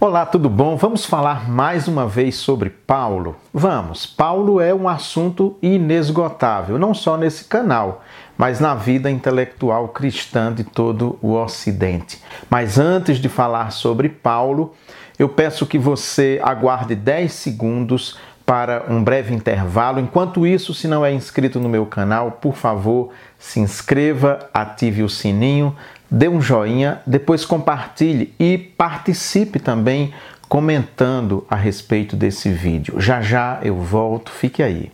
Olá, tudo bom? Vamos falar mais uma vez sobre Paulo? Vamos! Paulo é um assunto inesgotável, não só nesse canal, mas na vida intelectual cristã de todo o Ocidente. Mas antes de falar sobre Paulo, eu peço que você aguarde 10 segundos para um breve intervalo. Enquanto isso, se não é inscrito no meu canal, por favor, se inscreva, ative o sininho, dê um joinha, depois compartilhe e participe também comentando a respeito desse vídeo. Já já eu volto, fique aí.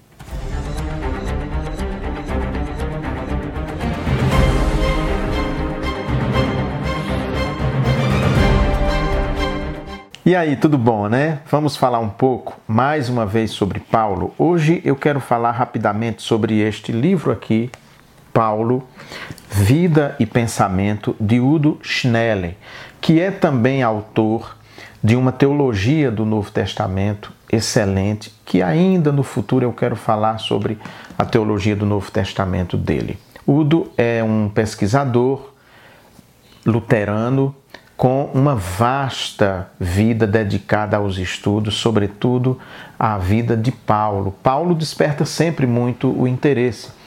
E aí, tudo bom, né? Vamos falar um pouco mais uma vez sobre Paulo. Hoje eu quero falar rapidamente sobre este livro aqui, Paulo, Vida e Pensamento, de Udo Schnelle, que é também autor de uma teologia do Novo Testamento excelente, que ainda no futuro eu quero falar sobre a teologia do Novo Testamento dele. Udo é um pesquisador luterano com uma vasta vida dedicada aos estudos, sobretudo à vida de Paulo. Paulo desperta sempre muito o interesse.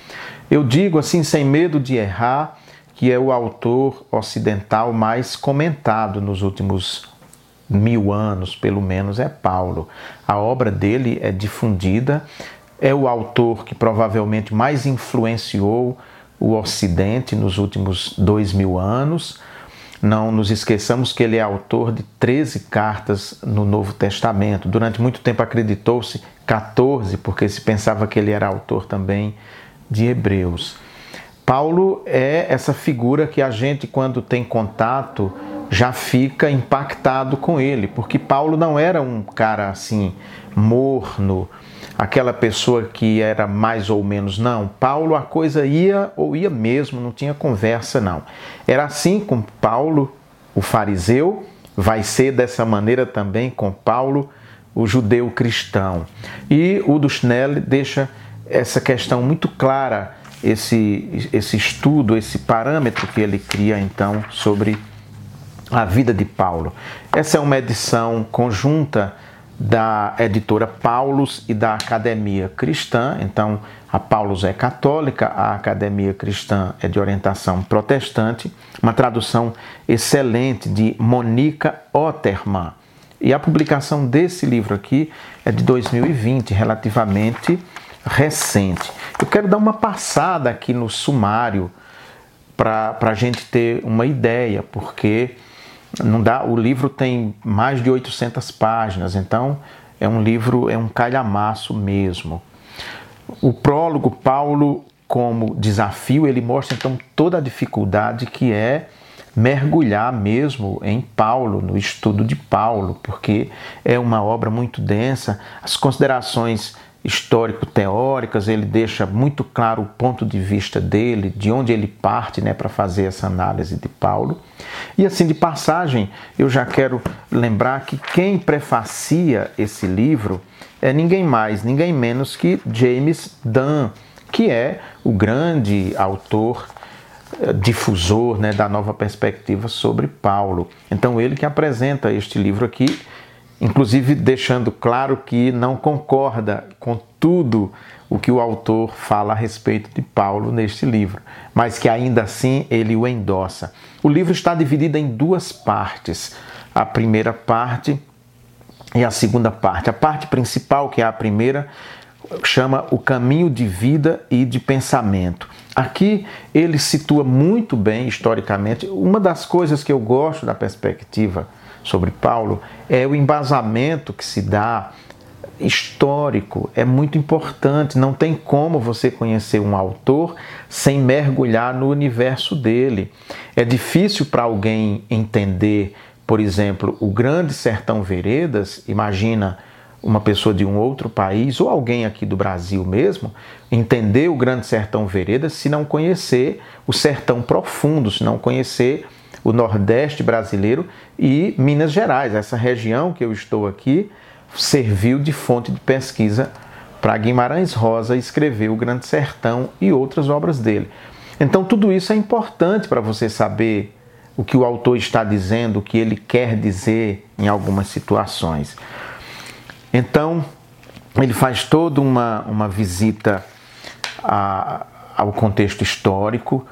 Eu digo assim, sem medo de errar, que é o autor ocidental mais comentado nos últimos mil anos, pelo menos, é Paulo. A obra dele é difundida, é o autor que provavelmente mais influenciou o Ocidente nos últimos dois mil anos não nos esqueçamos que ele é autor de 13 cartas no Novo Testamento. Durante muito tempo acreditou-se 14, porque se pensava que ele era autor também de Hebreus. Paulo é essa figura que a gente, quando tem contato, já fica impactado com ele, porque Paulo não era um cara assim morno, aquela pessoa que era mais ou menos, não. Paulo a coisa ia ou ia mesmo, não tinha conversa, não. Era assim com Paulo, o fariseu, vai ser dessa maneira também com Paulo, o judeu cristão. E o Dushnell deixa essa questão muito clara, esse, esse estudo, esse parâmetro que ele cria então sobre a vida de Paulo. Essa é uma edição conjunta da editora Paulus e da Academia Cristã. Então, a Paulus é católica, a Academia Cristã é de orientação protestante. Uma tradução excelente de Monica Otterman. E a publicação desse livro aqui é de 2020, relativamente recente. Eu quero dar uma passada aqui no sumário para a gente ter uma ideia, porque não dá, o livro tem mais de 800 páginas, então é um livro, é um calhamaço mesmo. O prólogo, Paulo, como desafio, ele mostra então toda a dificuldade que é mergulhar mesmo em Paulo, no estudo de Paulo, porque é uma obra muito densa. As considerações histórico-teóricas, ele deixa muito claro o ponto de vista dele, de onde ele parte né, para fazer essa análise de Paulo. E assim, de passagem, eu já quero lembrar que quem prefacia esse livro é ninguém mais, ninguém menos que James Dunn, que é o grande autor eh, difusor né, da nova perspectiva sobre Paulo. Então, ele que apresenta este livro aqui inclusive deixando claro que não concorda com tudo o que o autor fala a respeito de Paulo neste livro, mas que ainda assim ele o endossa. O livro está dividido em duas partes. A primeira parte e a segunda parte. A parte principal, que é a primeira, chama O Caminho de Vida e de Pensamento. Aqui ele situa muito bem historicamente. Uma das coisas que eu gosto da perspectiva sobre Paulo é o embasamento que se dá histórico, é muito importante. Não tem como você conhecer um autor sem mergulhar no universo dele. É difícil para alguém entender, por exemplo, o Grande Sertão Veredas, imagina uma pessoa de um outro país ou alguém aqui do Brasil mesmo, entender o Grande Sertão Veredas se não conhecer o sertão profundo, se não conhecer o Nordeste brasileiro e Minas Gerais. Essa região que eu estou aqui serviu de fonte de pesquisa para Guimarães Rosa escrever O Grande Sertão e outras obras dele. Então, tudo isso é importante para você saber o que o autor está dizendo, o que ele quer dizer em algumas situações. Então, ele faz toda uma, uma visita a, ao contexto histórico,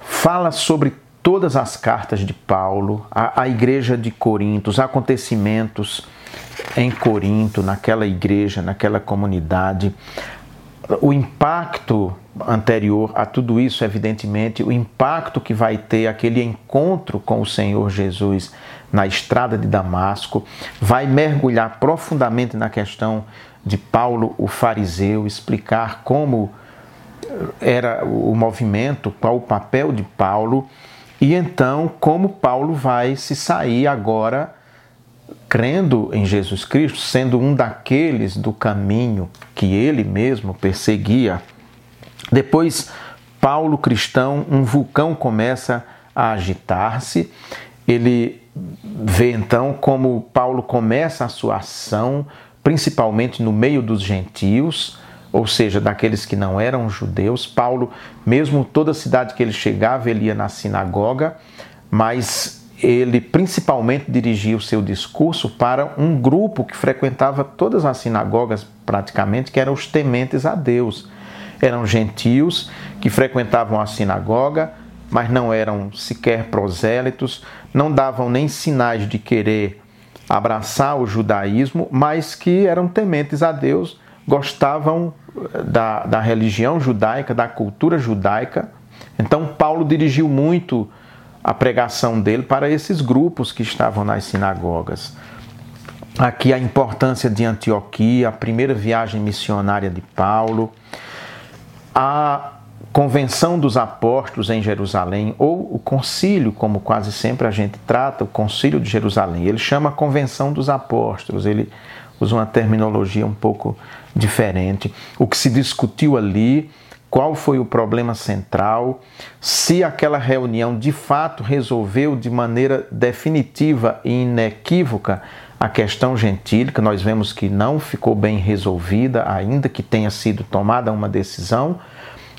fala sobre todas as cartas de Paulo, a, a igreja de Corinto, os acontecimentos em Corinto, naquela igreja, naquela comunidade, o impacto anterior a tudo isso, evidentemente, o impacto que vai ter aquele encontro com o Senhor Jesus na estrada de Damasco, vai mergulhar profundamente na questão de Paulo, o fariseu, explicar como era o movimento, qual o papel de Paulo e então como Paulo vai se sair agora crendo em Jesus Cristo, sendo um daqueles do caminho que ele mesmo perseguia. Depois, Paulo cristão, um vulcão começa a agitar-se. Ele vê então como Paulo começa a sua ação, principalmente no meio dos gentios, ou seja, daqueles que não eram judeus. Paulo, mesmo toda cidade que ele chegava, ele ia na sinagoga, mas ele principalmente dirigia o seu discurso para um grupo que frequentava todas as sinagogas, praticamente, que eram os tementes a Deus. Eram gentios que frequentavam a sinagoga, mas não eram sequer prosélitos, não davam nem sinais de querer abraçar o judaísmo, mas que eram tementes a Deus, gostavam eh, da, da religião judaica, da cultura judaica. Então, Paulo dirigiu muito a pregação dele para esses grupos que estavam nas sinagogas. Aqui a importância de Antioquia, a primeira viagem missionária de Paulo, a convenção dos apóstolos em Jerusalém, ou o concílio, como quase sempre a gente trata, o concílio de Jerusalém. Ele chama convenção dos apóstolos, ele usa uma terminologia um pouco diferente. O que se discutiu ali qual foi o problema central, se aquela reunião de fato resolveu de maneira definitiva e inequívoca a questão gentílica, nós vemos que não ficou bem resolvida, ainda que tenha sido tomada uma decisão,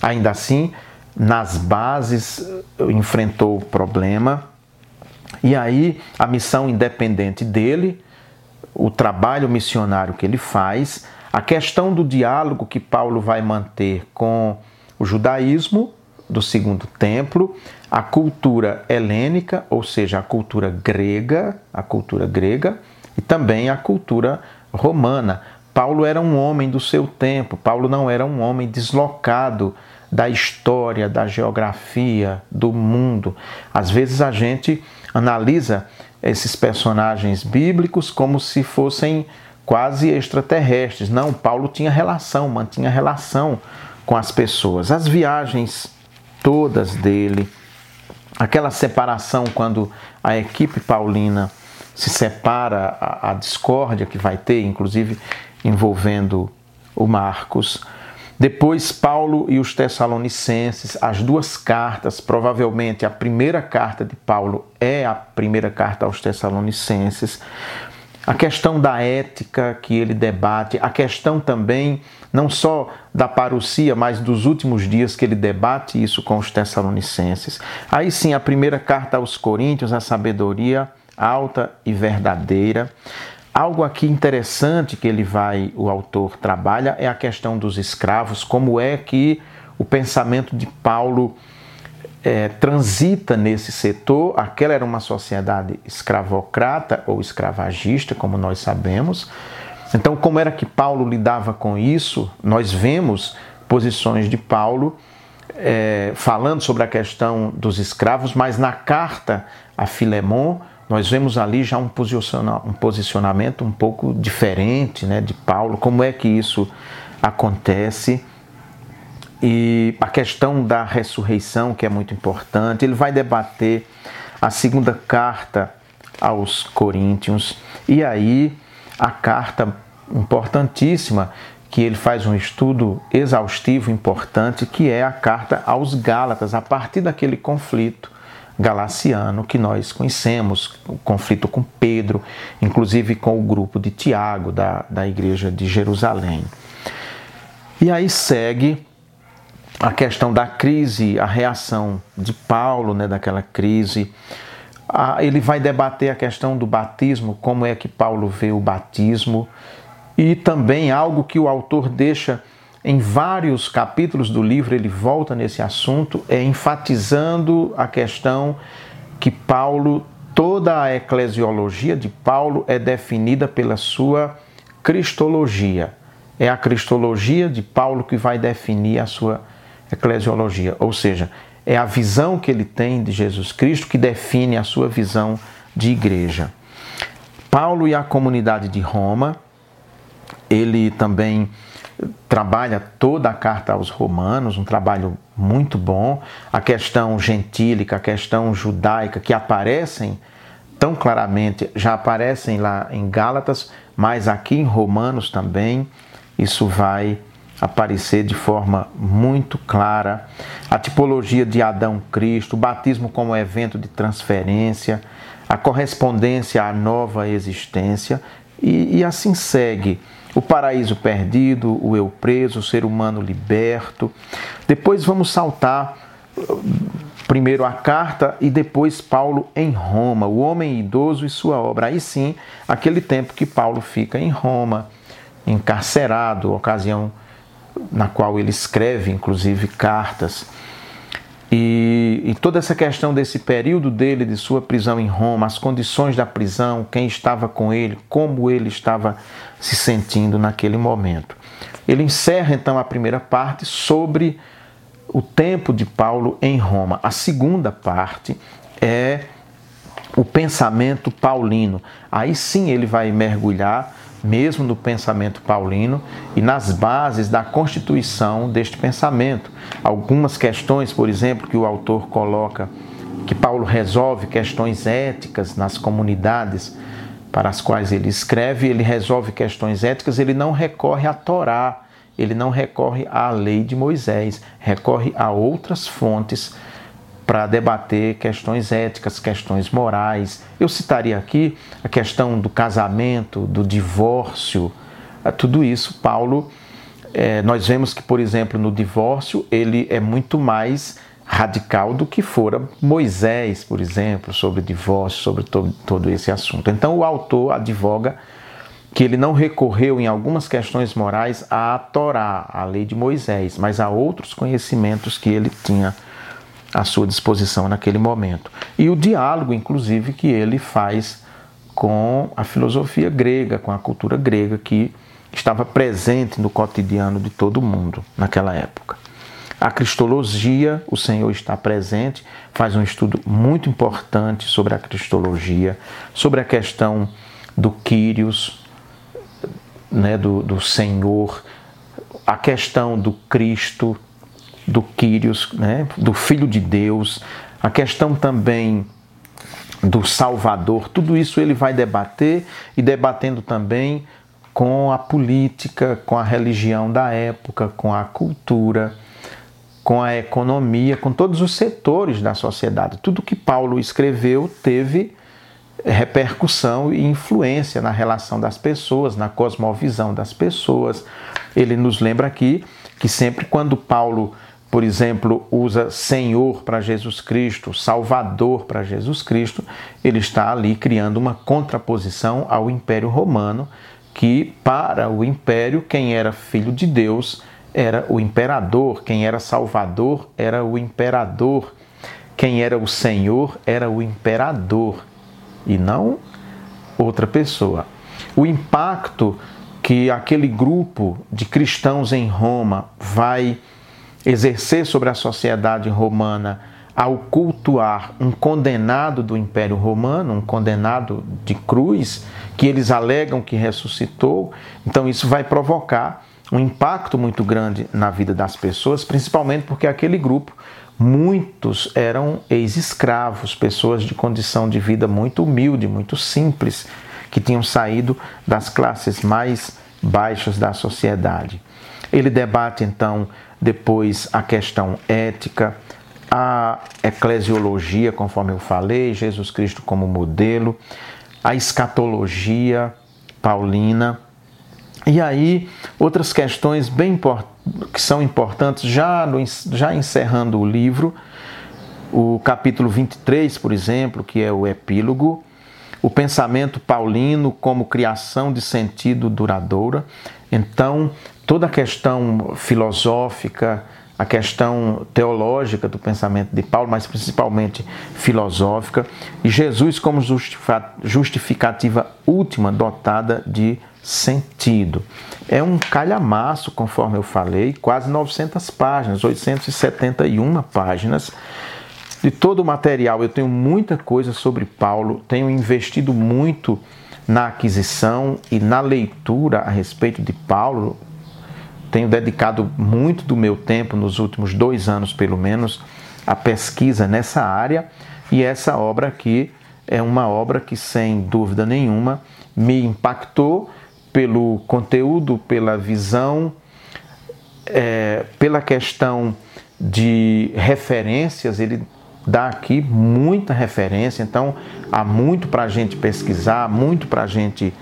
ainda assim, nas bases enfrentou o problema. E aí, a missão independente dele, o trabalho missionário que ele faz, a questão do diálogo que Paulo vai manter com o judaísmo do segundo templo, a cultura helênica, ou seja, a cultura grega, a cultura grega e também a cultura romana. Paulo era um homem do seu tempo, Paulo não era um homem deslocado da história, da geografia, do mundo. Às vezes a gente analisa esses personagens bíblicos como se fossem quase extraterrestres. Não, Paulo tinha relação, mantinha relação com as pessoas. As viagens todas dele, aquela separação quando a equipe paulina se separa, a, a discórdia que vai ter, inclusive envolvendo o Marcos. Depois, Paulo e os Tessalonicenses, as duas cartas, provavelmente a primeira carta de Paulo é a primeira carta aos Tessalonicenses a questão da ética que ele debate, a questão também não só da parousia, mas dos últimos dias que ele debate isso com os tessalonicenses. Aí sim, a primeira carta aos Coríntios, a sabedoria alta e verdadeira. Algo aqui interessante que ele vai, o autor trabalha é a questão dos escravos, como é que o pensamento de Paulo é, transita nesse setor. Aquela era uma sociedade escravocrata ou escravagista, como nós sabemos. Então, como era que Paulo lidava com isso? Nós vemos posições de Paulo é, falando sobre a questão dos escravos, mas na carta a Filemon, nós vemos ali já um, um posicionamento um pouco diferente né, de Paulo, como é que isso acontece? E a questão da ressurreição, que é muito importante. Ele vai debater a segunda carta aos Coríntios. E aí a carta importantíssima que ele faz um estudo exaustivo importante, que é a carta aos Gálatas, a partir daquele conflito galaciano que nós conhecemos, o conflito com Pedro, inclusive com o grupo de Tiago, da, da igreja de Jerusalém. E aí segue a questão da crise, a reação de Paulo, né, daquela crise. Ah, ele vai debater a questão do batismo, como é que Paulo vê o batismo, e também algo que o autor deixa em vários capítulos do livro, ele volta nesse assunto, é enfatizando a questão que Paulo, toda a eclesiologia de Paulo é definida pela sua cristologia. É a cristologia de Paulo que vai definir a sua eclesiologia, ou seja, é a visão que ele tem de Jesus Cristo que define a sua visão de igreja. Paulo e a comunidade de Roma, ele também trabalha toda a carta aos Romanos, um trabalho muito bom. A questão gentílica, a questão judaica, que aparecem tão claramente, já aparecem lá em Gálatas, mas aqui em Romanos também, isso vai aparecer de forma muito clara. A tipologia de Adão Cristo, o batismo como evento de transferência, a correspondência à nova existência, e, e assim segue o paraíso perdido, o eu preso, o ser humano liberto. Depois vamos saltar primeiro a carta e depois Paulo em Roma, o homem idoso e sua obra. Aí sim, aquele tempo que Paulo fica em Roma, encarcerado, ocasião na qual ele escreve inclusive cartas. E, e, toda essa questão desse período dele, de sua prisão em Roma, as condições da prisão, quem estava com ele, como ele estava se sentindo naquele momento. Ele encerra então a primeira parte sobre o tempo de Paulo em Roma. A segunda parte é o pensamento paulino. Aí sim ele vai mergulhar mesmo no pensamento paulino e nas bases da constituição deste pensamento. Algumas questões, por exemplo, que o autor coloca, que Paulo resolve questões éticas nas comunidades para as quais ele escreve, ele resolve questões éticas, ele não recorre à Torá, ele não recorre à lei de Moisés, recorre a outras fontes para debater questões éticas, questões morais. Eu citaria aqui a questão do casamento, do divórcio, tudo isso. Paulo, é, nós vemos que, por exemplo, no divórcio, ele é muito mais radical do que fora Moisés, por exemplo, sobre divórcio, sobre todo, todo esse assunto. Então, o autor advoga que ele não recorreu em algumas questões morais à Torá, à lei de Moisés, mas a outros conhecimentos que ele tinha à sua disposição naquele momento. E o diálogo, inclusive, que ele faz com a filosofia grega, com a cultura grega que estava presente no cotidiano de todo mundo naquela época. A cristologia, o Senhor está presente, faz um estudo muito importante sobre a cristologia, sobre a questão do Quírios, né, do, do Senhor, a questão do Cristo, do Quírios, né, do Filho de Deus, a questão também do Salvador, tudo isso ele vai debater e debatendo também com a política, com a religião da época, com a cultura, com a economia, com todos os setores da sociedade. Tudo que Paulo escreveu teve repercussão e influência na relação das pessoas, na cosmovisão das pessoas. Ele nos lembra aqui que sempre quando Paulo por exemplo, usa Senhor para Jesus Cristo, Salvador para Jesus Cristo, ele está ali criando uma contraposição ao Império Romano, que para o Império, quem era filho de Deus era o imperador, quem era Salvador era o imperador, quem era o Senhor era o imperador e não outra pessoa. O impacto que aquele grupo de cristãos em Roma vai exercer sobre a sociedade romana ao cultuar um condenado do Império Romano, um condenado de cruz, que eles alegam que ressuscitou. Então, isso vai provocar um impacto muito grande na vida das pessoas, principalmente porque aquele grupo, muitos eram ex-escravos, pessoas de condição de vida muito humilde, muito simples, que tinham saído das classes mais baixas da sociedade. Ele debate então depois a questão ética, a eclesiologia, conforme eu falei, Jesus Cristo como modelo, a escatologia paulina, E aí, outras questões bem que são importantes, já, no, já encerrando o livro, o capítulo 23, por exemplo, que é o epílogo, o pensamento paulino como criação de sentido duradoura. Então, toda a questão filosófica, a questão teológica do pensamento de Paulo, mas principalmente filosófica, e Jesus como justificativa última dotada de sentido. É um calhamaço, conforme eu falei, quase 900 páginas, 871 páginas. De todo o material, eu tenho muita coisa sobre Paulo, tenho investido muito na aquisição e na leitura a respeito de Paulo, tenho dedicado muito do meu tempo, nos últimos dois anos pelo menos, a pesquisa nessa área e essa obra aqui é uma obra que, sem dúvida nenhuma, me impactou pelo conteúdo, pela visão, é, pela questão de referências. Ele dá aqui muita referência, então há muito para a gente pesquisar, muito para a gente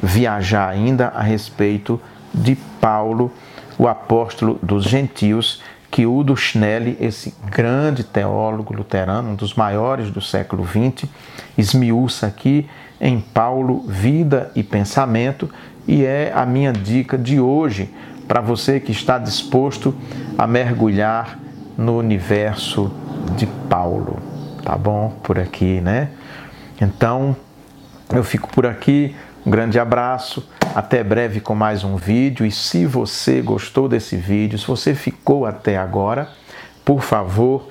viajar ainda a respeito de Paulo o apóstolo dos gentios, que Udo Schnelli, esse grande teólogo luterano, um dos maiores do século XX, esmiuça aqui em Paulo, Vida e Pensamento, e é a minha dica de hoje para você que está disposto a mergulhar no universo de Paulo. Tá bom? Por aqui, né? Então, eu fico por aqui. Um grande abraço até breve com mais um vídeo e se você gostou desse vídeo, se você ficou até agora, por favor,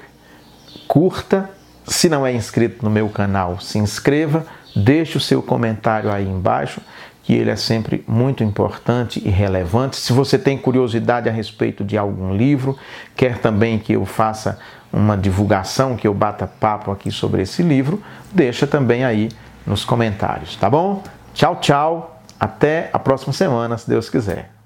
curta. Se não é inscrito no meu canal, se inscreva, deixe o seu comentário aí embaixo, que ele é sempre muito importante e relevante. Se você tem curiosidade a respeito de algum livro, quer também que eu faça uma divulgação, que eu bata papo aqui sobre esse livro, deixa também aí nos comentários, tá bom? Tchau, tchau. Até a próxima semana, se Deus quiser.